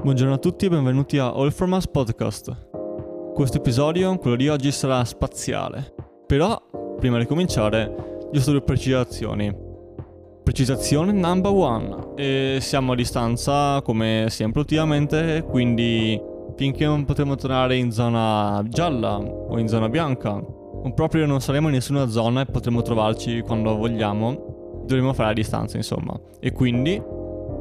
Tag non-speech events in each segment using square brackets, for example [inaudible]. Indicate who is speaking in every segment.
Speaker 1: Buongiorno a tutti e benvenuti a All From Us Podcast. Questo episodio, quello di oggi, sarà spaziale. Però, prima di cominciare, giusto due precisazioni. Precisazione number one. E siamo a distanza, come sempre ultimamente, quindi finché non potremo tornare in zona gialla o in zona bianca, o proprio non saremo in nessuna zona e potremo trovarci quando vogliamo, dovremo fare a distanza, insomma. E quindi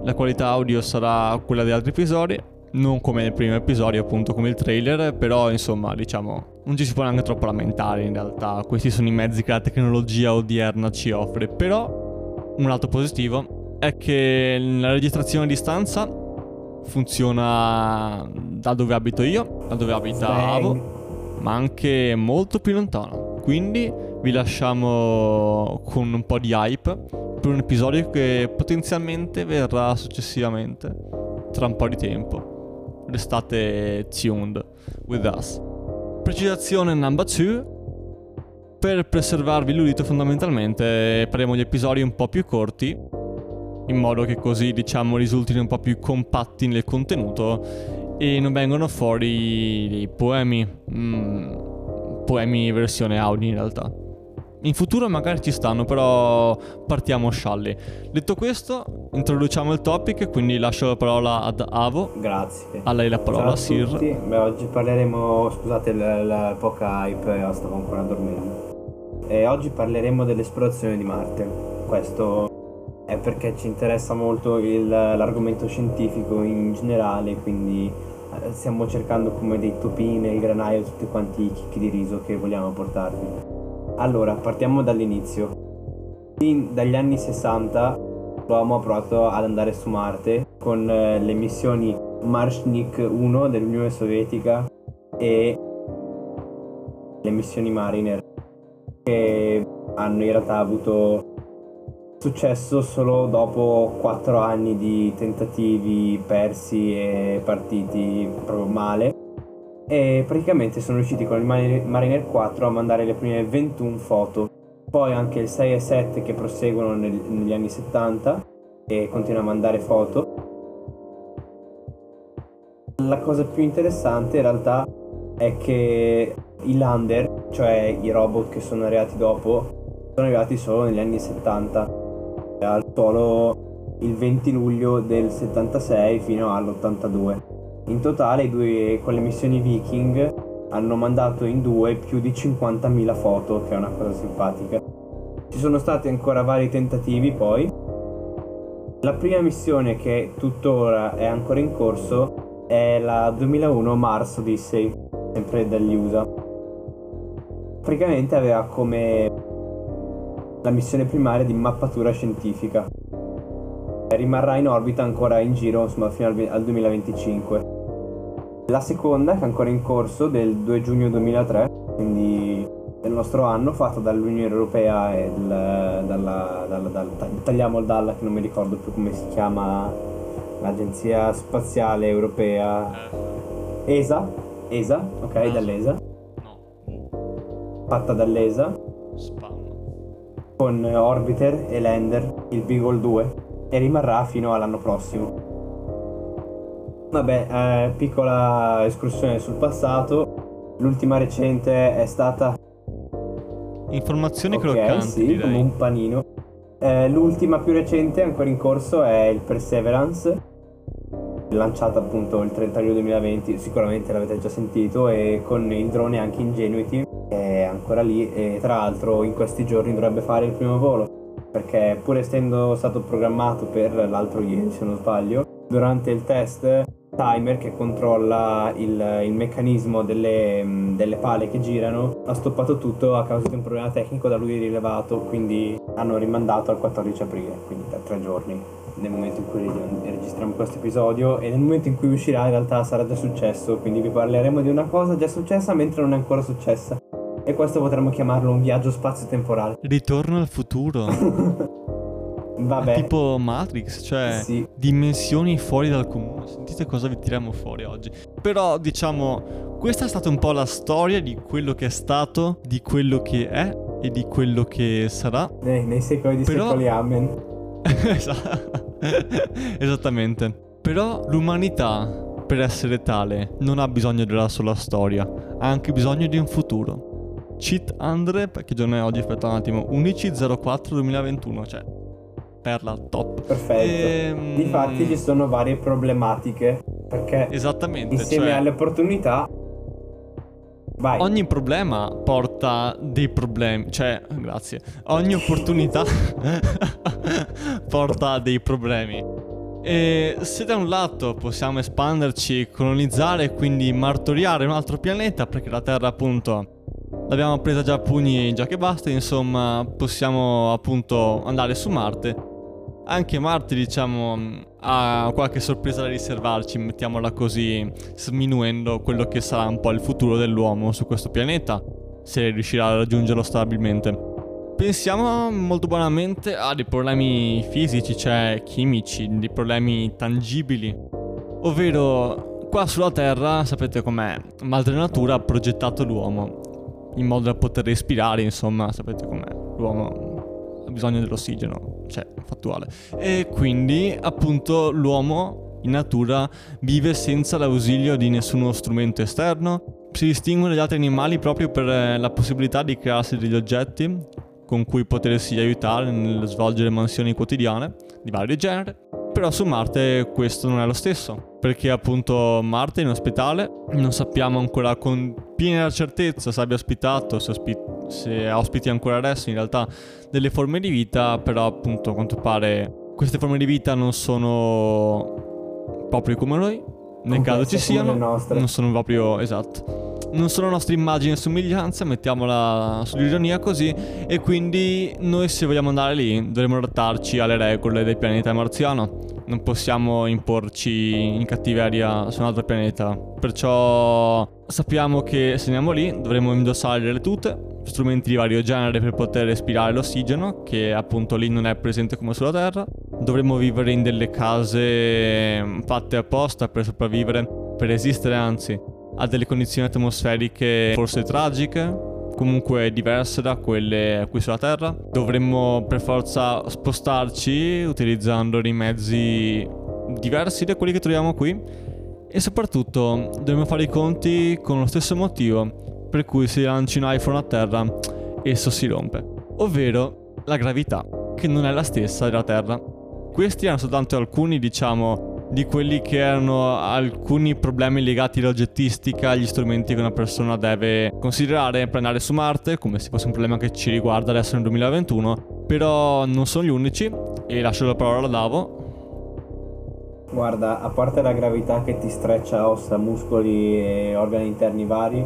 Speaker 1: la qualità audio sarà quella degli altri episodi, non come nel primo episodio, appunto come il trailer, però insomma, diciamo, non ci si può neanche troppo lamentare in realtà. Questi sono i mezzi che la tecnologia odierna ci offre. Però un lato positivo è che la registrazione a distanza funziona da dove abito io, da dove abita Avo, ma anche molto più lontano. Quindi vi lasciamo con un po' di hype per un episodio che potenzialmente verrà successivamente tra un po' di tempo. Restate tuned with us. Precisazione number 2. Per preservarvi l'udito fondamentalmente faremo gli episodi un po' più corti, in modo che così diciamo risultino un po' più compatti nel contenuto e non vengono fuori dei poemi, mm, poemi versione audio in realtà. In futuro magari ci stanno, però partiamo scialli. Detto questo, introduciamo il topic, quindi lascio la parola ad Avo.
Speaker 2: Grazie.
Speaker 1: A lei la parola,
Speaker 2: Ciao a
Speaker 1: Sir.
Speaker 2: tutti. Beh, oggi parleremo, scusate la, la poca hype, eh, stavo ancora dormendo. E oggi parleremo dell'esplorazione di Marte. Questo è perché ci interessa molto il- l'argomento scientifico in generale, quindi stiamo cercando come dei topini nel granaio tutti quanti i chicchi di riso che vogliamo portarvi. Allora, partiamo dall'inizio. In- dagli anni 60 l'uomo ha provato ad andare su Marte con eh, le missioni Marshnik 1 dell'Unione Sovietica e le missioni Mariner che hanno in realtà avuto successo solo dopo 4 anni di tentativi persi e partiti proprio male. E praticamente sono riusciti con il Mariner Mariner 4 a mandare le prime 21 foto. Poi anche il 6 e 7 che proseguono nel- negli anni 70 e continua a mandare foto. La cosa più interessante in realtà è che i lander, cioè i robot che sono arrivati dopo, sono arrivati solo negli anni 70, al solo il 20 luglio del 76 fino all'82. In totale due, con le missioni Viking hanno mandato in due più di 50.000 foto, che è una cosa simpatica. Ci sono stati ancora vari tentativi poi. La prima missione che tuttora è ancora in corso è la 2001 Mars Odyssey, sempre dagli USA. Praticamente aveva come la missione primaria di mappatura scientifica. Rimarrà in orbita ancora in giro insomma, fino al, ve- al 2025. La seconda, che è ancora in corso, del 2 giugno 2003, quindi del nostro anno, fatta dall'Unione Europea e il- dalla, dalla- dal- tagliamo il dalla che non mi ricordo più come si chiama l'Agenzia Spaziale Europea ESA, ESA, ok,
Speaker 1: Ah.
Speaker 2: dall'ESA, fatta dall'ESA. Con Orbiter e Lander, il Beagle 2, e rimarrà fino all'anno prossimo. Vabbè, eh, piccola escursione sul passato, l'ultima recente è stata
Speaker 1: Informazioni
Speaker 2: Ok,
Speaker 1: croccanti,
Speaker 2: sì,
Speaker 1: direi.
Speaker 2: come un panino. Eh, l'ultima più recente ancora in corso è il Perseverance, lanciata appunto il 30 luglio 2020, sicuramente l'avete già sentito, e con il drone anche Ingenuity, ancora lì, e tra l'altro in questi giorni dovrebbe fare il primo volo, perché pur essendo stato programmato per l'altro ieri, se non sbaglio, durante il test timer che controlla il, il meccanismo delle, mh, delle pale che girano ha stoppato tutto a causa di un problema tecnico da lui rilevato quindi hanno rimandato al 14 aprile quindi da tre giorni nel momento in cui reg- registriamo questo episodio e nel momento in cui uscirà in realtà sarà già successo quindi vi parleremo di una cosa già successa mentre non è ancora successa e questo potremmo chiamarlo un viaggio spazio-temporale
Speaker 1: Ritorno al futuro. [laughs]
Speaker 2: vabbè
Speaker 1: Tipo Matrix, cioè
Speaker 2: sì
Speaker 1: dimensioni fuori dal comune. Sentite cosa vi tiriamo fuori oggi. Però, diciamo, questa è stata un po' la storia di quello che è stato, di quello che è e di quello che sarà.
Speaker 2: nei, nei secoli di
Speaker 1: Però-
Speaker 2: secoli amen. [laughs] [laughs]
Speaker 1: Esattamente. Però l'umanità per essere tale non ha bisogno della sola storia, ha anche bisogno di un futuro. Cheat Andre, che giorno è oggi? Aspetta un attimo, 11.04.2021, cioè perla top.
Speaker 2: Perfetto. Ehm... Difatti ci sono varie problematiche perché
Speaker 1: Esattamente,
Speaker 2: insieme
Speaker 1: cioè...
Speaker 2: alle opportunità Vai.
Speaker 1: Ogni problema porta dei problemi, cioè, grazie. Ogni opportunità [laughs] porta dei problemi. E se da un lato possiamo espanderci, colonizzare e quindi martoriare un altro pianeta, perché la Terra appunto l'abbiamo presa già a pugni, già che basta, insomma, possiamo appunto andare su Marte. Anche Marte, diciamo, ha qualche sorpresa da riservarci, mettiamola così, sminuendo quello che sarà un po' il futuro dell'uomo su questo pianeta, se riuscirà a raggiungerlo stabilmente. Pensiamo molto banalmente a dei problemi fisici, cioè chimici, dei problemi tangibili. Ovvero, qua sulla Terra, sapete com'è, madre natura ha progettato l'uomo, in modo da poter respirare, insomma, sapete com'è, l'uomo ha bisogno dell'ossigeno, cioè fattuale. E quindi appunto l'uomo in natura vive senza l'ausilio di nessuno strumento esterno, si distingue dagli altri animali proprio per eh, la possibilità di crearsi degli oggetti con cui potersi aiutare nel svolgere mansioni quotidiane di vario genere. Però su Marte questo non è lo stesso, perché appunto Marte è in ospedale, non sappiamo ancora con piena certezza se abbia ospitato, se, ospi- se ospiti ancora adesso in realtà delle forme di vita, però appunto a quanto pare queste forme di vita non sono proprio come noi, nel caso ci siano, non sono proprio esatto non sono nostre immagini e somiglianze, mettiamola sull'ironia così, e quindi noi se vogliamo andare lì dovremo adattarci alle regole del pianeta marziano. Non possiamo imporci in cattiveria su un altro pianeta. Perciò sappiamo che se andiamo lì dovremo indossare delle tute, strumenti di vario genere per poter respirare l'ossigeno, che appunto lì non è presente come sulla Terra. Dovremo vivere in delle case fatte apposta per sopravvivere, per esistere anzi ha delle condizioni atmosferiche forse tragiche, comunque diverse da quelle qui sulla Terra. Dovremmo per forza spostarci utilizzando dei mezzi diversi da quelli che troviamo qui e soprattutto dovremmo fare i conti con lo stesso motivo per cui se lanci un iPhone a terra esso si rompe, ovvero la gravità, che non è la stessa della Terra. Questi erano soltanto alcuni, diciamo, di quelli che erano alcuni problemi legati all'oggettistica, agli strumenti che una persona deve considerare per andare su Marte, come se fosse un problema che ci riguarda adesso nel 2021, però non sono gli unici e lascio la parola a Davo.
Speaker 2: Guarda, a parte la gravità che ti streccia ossa, muscoli e organi interni vari,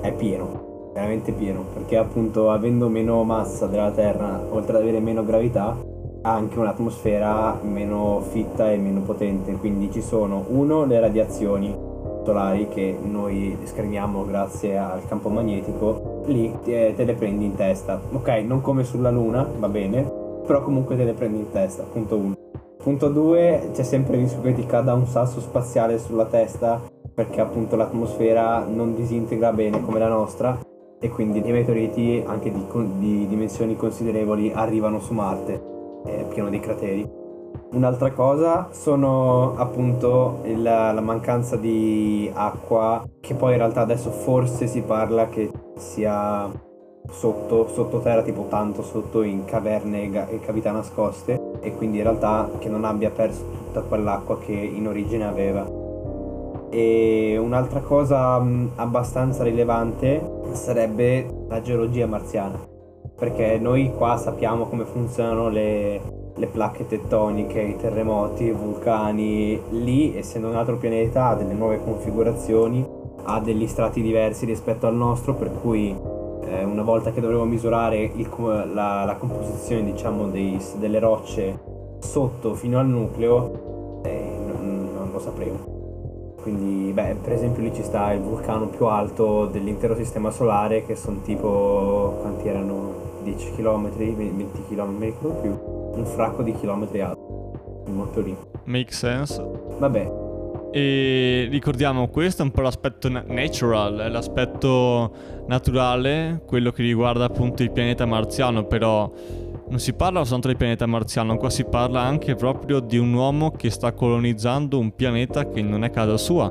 Speaker 2: è pieno, veramente pieno, perché appunto avendo meno massa della Terra, oltre ad avere meno gravità, ha anche un'atmosfera meno fitta e meno potente, quindi ci sono uno le radiazioni solari che noi scriviamo grazie al campo magnetico, lì te, te le prendi in testa. Ok, non come sulla Luna, va bene, però comunque te le prendi in testa, punto uno. Punto 2, c'è sempre il rischio che ti cada un sasso spaziale sulla testa perché appunto l'atmosfera non disintegra bene come la nostra e quindi i meteoriti anche di, di dimensioni considerevoli arrivano su Marte è pieno di crateri. Un'altra cosa sono appunto il, la mancanza di acqua, che poi in realtà adesso forse si parla che sia sotto, sottoterra, tipo tanto sotto in caverne e cavità nascoste, e quindi in realtà che non abbia perso tutta quell'acqua che in origine aveva. E un'altra cosa abbastanza rilevante sarebbe la geologia marziana perché noi qua sappiamo come funzionano le, le placche tettoniche, i terremoti, i vulcani. Lì, essendo un altro pianeta, ha delle nuove configurazioni, ha degli strati diversi rispetto al nostro, per cui eh, una volta che dovremo misurare il, la, la, composizione diciamo, dei, delle rocce sotto fino al nucleo, eh, non, non lo sapremo. Quindi, beh, per esempio lì ci sta il vulcano più alto dell'intero sistema solare, che sono tipo, quanti erano? 10 km, 20 km, non mi ricordo più. Un fracco di chilometri alto. Il motorino.
Speaker 1: Make sense.
Speaker 2: Vabbè.
Speaker 1: E ricordiamo, questo è un po' l'aspetto natural, l'aspetto naturale, quello che riguarda appunto il pianeta marziano, però non si parla soltanto del pianeta marziano, qua si parla anche proprio di un uomo che sta colonizzando un pianeta che non è casa sua.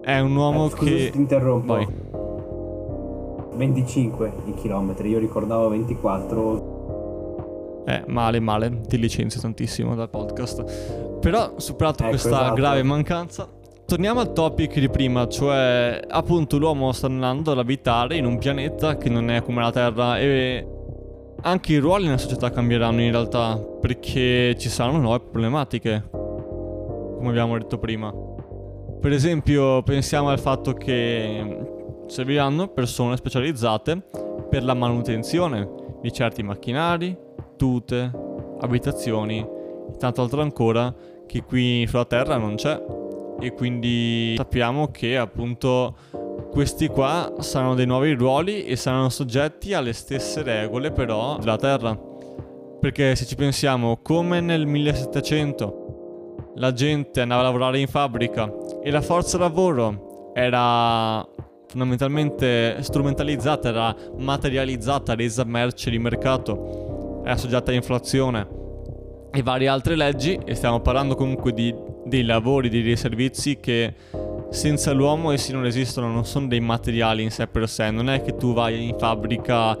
Speaker 1: È un uomo
Speaker 2: Eh, scusa
Speaker 1: che...
Speaker 2: ti interrompo.
Speaker 1: Vai.
Speaker 2: 25 i chilometri, io ricordavo 24.
Speaker 1: Eh, male, male, ti licenzio tantissimo dal podcast. Però, superato
Speaker 2: Ecco,
Speaker 1: questa
Speaker 2: esatto.
Speaker 1: grave mancanza, torniamo al topic di prima, cioè appunto l'uomo sta andando ad abitare in un pianeta che non è come la Terra e anche i ruoli nella società cambieranno in realtà perché ci saranno nuove problematiche, come abbiamo detto prima. Per esempio, pensiamo al fatto che serviranno persone specializzate per la manutenzione di certi macchinari, tute, abitazioni e tanto altro ancora che qui sulla Terra non c'è. E quindi sappiamo che appunto questi qua saranno dei nuovi ruoli e saranno soggetti alle stesse regole però della Terra. Perché se ci pensiamo, come nel 1700 la gente andava a lavorare in fabbrica e la forza lavoro era fondamentalmente strumentalizzata, era materializzata, resa merce di mercato, era soggetta a inflazione e varie altre leggi e stiamo parlando comunque di dei lavori, dei servizi che senza l'uomo essi non esistono, non sono dei materiali in sé per sé, non è che tu vai in fabbrica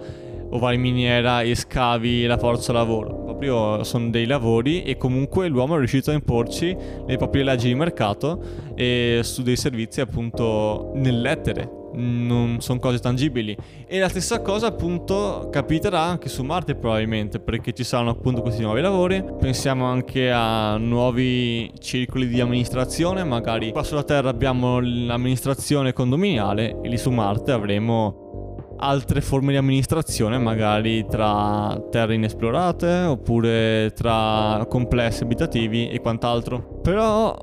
Speaker 1: o vai in miniera e scavi la forza lavoro, proprio sono dei lavori e comunque l'uomo è riuscito a imporci le proprie leggi di mercato e su dei servizi appunto nell'etere, non sono cose tangibili. E la stessa cosa appunto capiterà anche su Marte probabilmente perché ci saranno appunto questi nuovi lavori. Pensiamo anche a nuovi circoli di amministrazione, magari qua sulla Terra abbiamo l'amministrazione condominiale e lì su Marte avremo altre forme di amministrazione, magari tra terre inesplorate oppure tra complessi abitativi e quant'altro. Però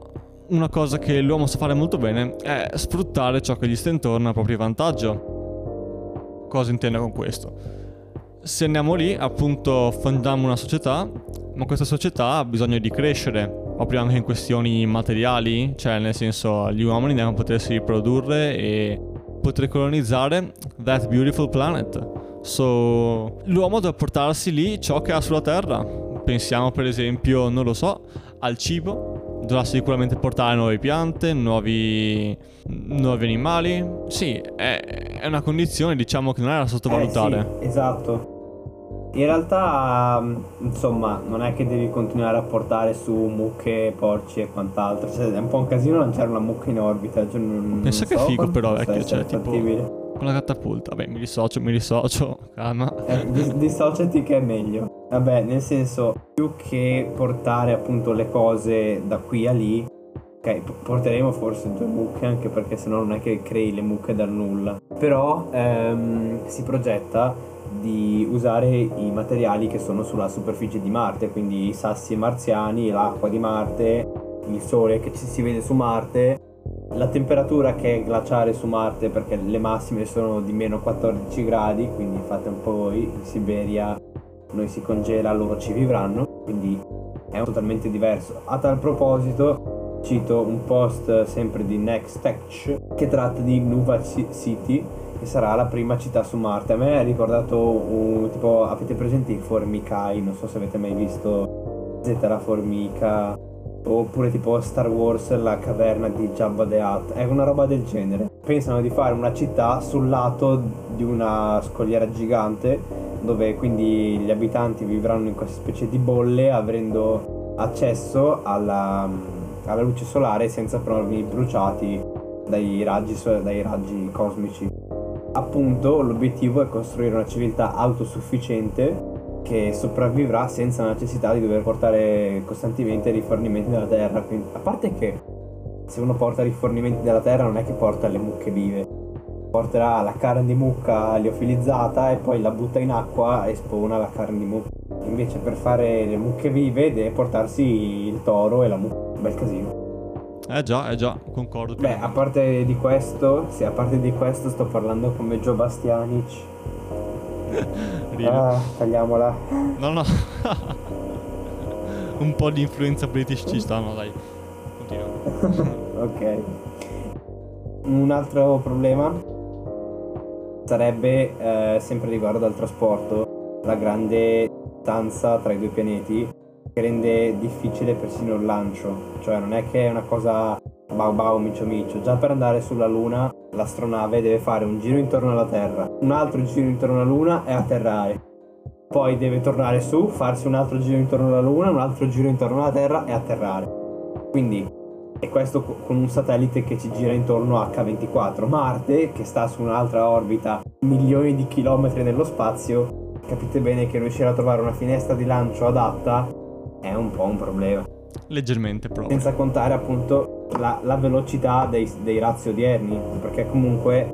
Speaker 1: una cosa che l'uomo sa fare molto bene è sfruttare ciò che gli sta intorno a proprio vantaggio. Cosa intendo con questo? Se andiamo lì, appunto, fondiamo una società, ma questa società ha bisogno di crescere, proprio anche in questioni materiali, cioè nel senso gli uomini devono potersi riprodurre e poter colonizzare that beautiful planet. So, l'uomo deve portarsi lì ciò che ha sulla Terra. Pensiamo per esempio, non lo so, al cibo. Dovrà sicuramente portare nuove piante, nuovi, nuovi animali. Sì, è, è una condizione diciamo che non è da sottovalutare.
Speaker 2: Eh, sì, esatto. In realtà, mm, insomma, non è che devi continuare a portare su mucche, porci e quant'altro. Cioè, è un po' un casino lanciare una mucca in orbita. Cioè, non,
Speaker 1: Pensa
Speaker 2: non
Speaker 1: che
Speaker 2: so
Speaker 1: figo però,
Speaker 2: possa
Speaker 1: vecchio, cioè, tipo-
Speaker 2: fattibile.
Speaker 1: Con la catapulta. Vabbè, mi dissocio, mi dissocio. [laughs] Calma.
Speaker 2: Eh, dis- dissociati che è meglio. Vabbè, nel senso, più che portare appunto le cose da qui a lì, ok, porteremo forse due mucche, anche perché sennò non è che crei le mucche dal nulla. Però ehm, si progetta di usare i materiali che sono sulla superficie di Marte, quindi i sassi marziani, l'acqua di Marte, il sole che ci si vede su Marte, la temperatura che è glaciare su Marte perché le massime sono di meno 14 gradi, quindi fate un po' voi, in Siberia noi si congela, loro ci vivranno, quindi è totalmente diverso. A tal proposito cito un post sempre di Next Tech che tratta di Nuva Ci- City che sarà la prima città su Marte. A me ha ricordato un tipo, avete presente i formicai, non so se avete mai visto la formica oppure tipo Star Wars la caverna di Jabba the Hutt, è una roba del genere. Pensano di fare una città sul lato di una scogliera gigante dove quindi gli abitanti vivranno in questa specie di bolle avendo accesso alla, alla luce solare senza però venire bruciati dai raggi, dai raggi cosmici. Appunto l'obiettivo è costruire una civiltà autosufficiente che sopravvivrà senza la necessità di dover portare costantemente rifornimenti dalla terra. Quindi, a parte che se uno porta rifornimenti dalla terra non è che porta le mucche vive, porterà la carne di mucca liofilizzata e poi la butta in acqua e spona la carne di mucca. Invece per fare le mucche vive deve portarsi il toro e la mucca. Bel casino.
Speaker 1: Eh già, eh già, concordo.
Speaker 2: Beh, a parte di questo, sì, a parte di questo sto parlando come Joe Bastianic. [laughs] Ah, tagliamola.
Speaker 1: No, no. [laughs] Un po' di influenza british ci sta, no dai. Continua. [laughs]
Speaker 2: ok. Un altro problema sarebbe eh, sempre riguardo al trasporto la grande distanza tra i due pianeti che rende difficile persino il lancio. Cioè non è che è una cosa bau bau micio micio. Già per andare sulla Luna l'astronave deve fare un giro intorno alla Terra, un altro giro intorno alla Luna e atterrare. Poi deve tornare su, farsi un altro giro intorno alla Luna, un altro giro intorno alla Terra e atterrare. Quindi, e questo con un satellite che ci gira intorno a H24. Marte, che sta su un'altra orbita milioni di chilometri nello spazio, capite bene che riuscire a trovare una finestra di lancio adatta è un po' un problema.
Speaker 1: Leggermente proprio.
Speaker 2: Senza contare appunto la, la velocità dei, dei, razzi odierni, perché comunque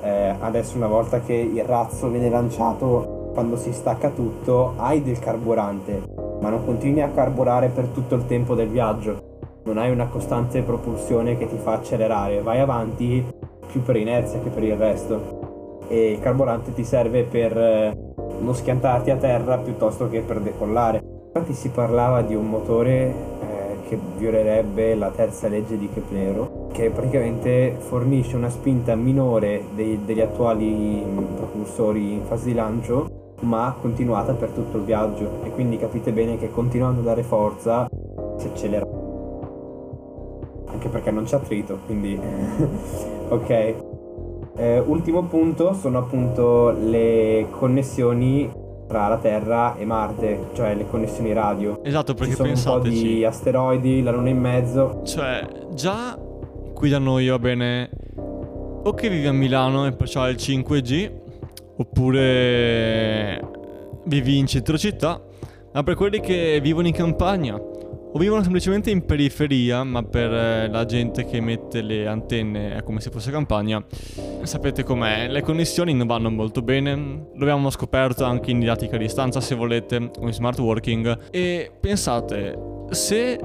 Speaker 2: eh, adesso una volta che il razzo viene lanciato, quando si stacca tutto, hai del carburante, ma non continui a carburare per tutto il tempo del viaggio. Non hai una costante propulsione che ti fa accelerare, vai avanti più per inerzia che per il resto. E il carburante ti serve per eh, non schiantarti a terra piuttosto che per decollare. Infatti si parlava di un motore che violerebbe la terza legge di Keplero, che praticamente fornisce una spinta minore dei, degli attuali propulsori in fase di lancio, ma continuata per tutto il viaggio. E quindi capite bene che continuando a dare forza si accelera. Anche perché non c'è attrito, quindi [laughs] ok. Eh, ultimo punto sono appunto le connessioni tra la Terra e Marte, cioè le connessioni radio.
Speaker 1: Esatto, perché
Speaker 2: Ci sono
Speaker 1: pensateci.
Speaker 2: un po' di asteroidi, la Luna in mezzo.
Speaker 1: Cioè, già qui da noi va bene o che vivi a Milano e perciò hai il 5G, oppure vivi in centro città, ma per quelli che vivono in campagna o vivono semplicemente in periferia, ma per eh, la gente che mette le antenne è come se fosse campagna, sapete com'è, le connessioni non vanno molto bene, lo abbiamo scoperto anche in didattica a distanza se volete, o in smart working, e pensate, se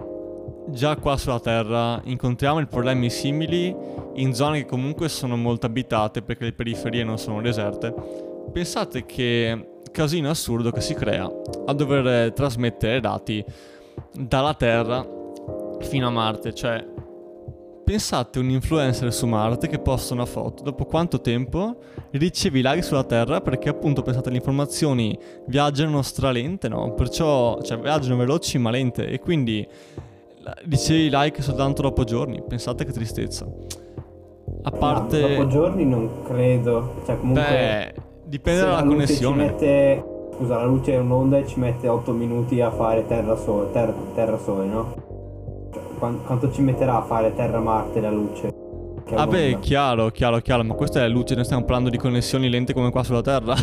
Speaker 1: già qua sulla Terra incontriamo problemi simili in zone che comunque sono molto abitate perché le periferie non sono deserte, pensate che casino assurdo che si crea a dover trasmettere dati dalla Terra fino a Marte. Cioè, pensate un influencer su Marte che posta una foto, dopo quanto tempo ricevi like sulla Terra? Perché appunto pensate le informazioni viaggiano stralente, no? Perciò, cioè, viaggiano veloci ma lente e quindi ricevi like soltanto dopo giorni. Pensate che tristezza. A parte...
Speaker 2: No, dopo giorni non credo. Cioè, comunque...
Speaker 1: Beh, dipende dalla connessione.
Speaker 2: Scusa, la luce è un'onda e ci mette 8 minuti a fare terra-sole, ter- terra-sole, no? Cioè, quanto ci metterà a fare terra-Marte la luce?
Speaker 1: Vabbè, ah chiaro, chiaro, chiaro, ma questa è la luce, noi stiamo parlando di connessioni lente come qua sulla Terra.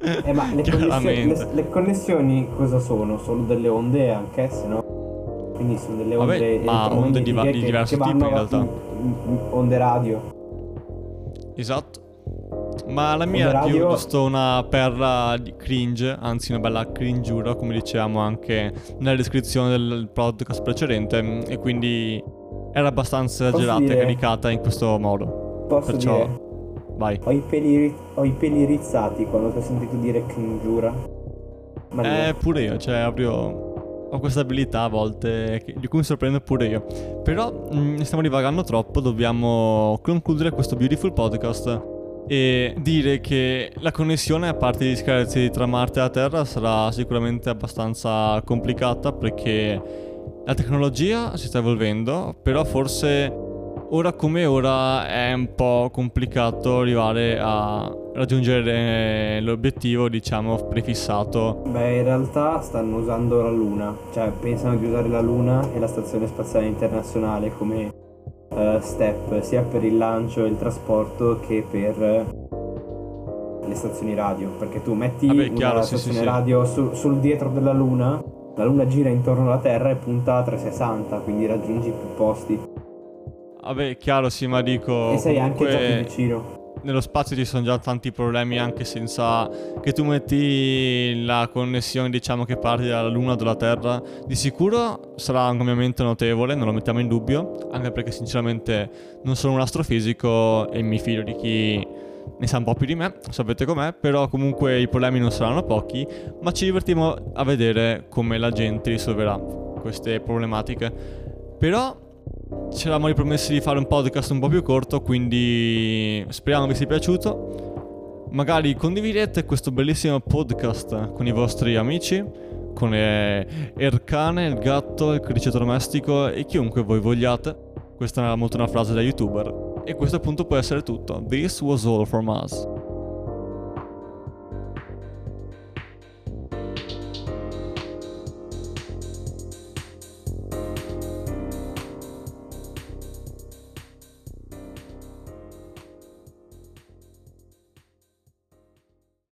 Speaker 2: eh, ma le [laughs] connessioni, le, le connessioni, cosa sono? Sono delle onde anch'esse, no? Quindi sono delle onde
Speaker 1: Vabbè, ma onde di, va- di diverso tipo in realtà.
Speaker 2: Onde radio.
Speaker 1: Esatto. Ma la mia è più giusto una perla di cringe, anzi una bella cringiura, come dicevamo anche nella descrizione del podcast precedente, e quindi era abbastanza esagerata e caricata in questo modo.
Speaker 2: Posso
Speaker 1: Perciò,
Speaker 2: dire?
Speaker 1: vai.
Speaker 2: Ho i, peli, ho i peli rizzati quando ti ho sentito dire cringiura.
Speaker 1: Ma eh, pure io, cioè proprio ho questa abilità a volte di cui mi sorprendo pure io. Però mh, mm, stiamo divagando troppo, dobbiamo concludere questo beautiful podcast e dire che la connessione a parte gli scherzi tra Marte e la Terra sarà sicuramente abbastanza complicata perché la tecnologia si sta evolvendo, però forse ora come ora è un po' complicato arrivare a raggiungere l'obiettivo, diciamo, prefissato.
Speaker 2: Beh, in realtà stanno usando la Luna, cioè pensano di usare la Luna e la Stazione Spaziale Internazionale come uh, step sia per il lancio e il trasporto che per le stazioni radio. Perché tu metti
Speaker 1: Vabbè, chiaro,
Speaker 2: una
Speaker 1: sì,
Speaker 2: stazione
Speaker 1: sì,
Speaker 2: radio su, sul dietro della luna la luna gira intorno alla terra e punta a 360 quindi raggiungi più posti.
Speaker 1: Vabbè chiaro sì ma dico
Speaker 2: e sei
Speaker 1: comunque...
Speaker 2: anche già più vicino
Speaker 1: nello spazio ci sono già tanti problemi anche senza che tu metti la connessione diciamo che parti dalla Luna o dalla Terra. Di sicuro sarà un cambiamento notevole non lo mettiamo in dubbio anche perché sinceramente non sono un astrofisico e mi fido di chi ne sa un po' più di me sapete com'è però comunque i problemi non saranno pochi ma ci divertiamo a vedere come la gente risolverà queste problematiche. Però ci eravamo ripromessi di fare un podcast un po' più corto, quindi speriamo vi sia piaciuto. magari condividete questo bellissimo podcast con i vostri amici, con eh, il gatto, il criceto domestico e chiunque voi vogliate. Questa è molto una frase da youtuber. E questo appunto può essere tutto. This was all from us.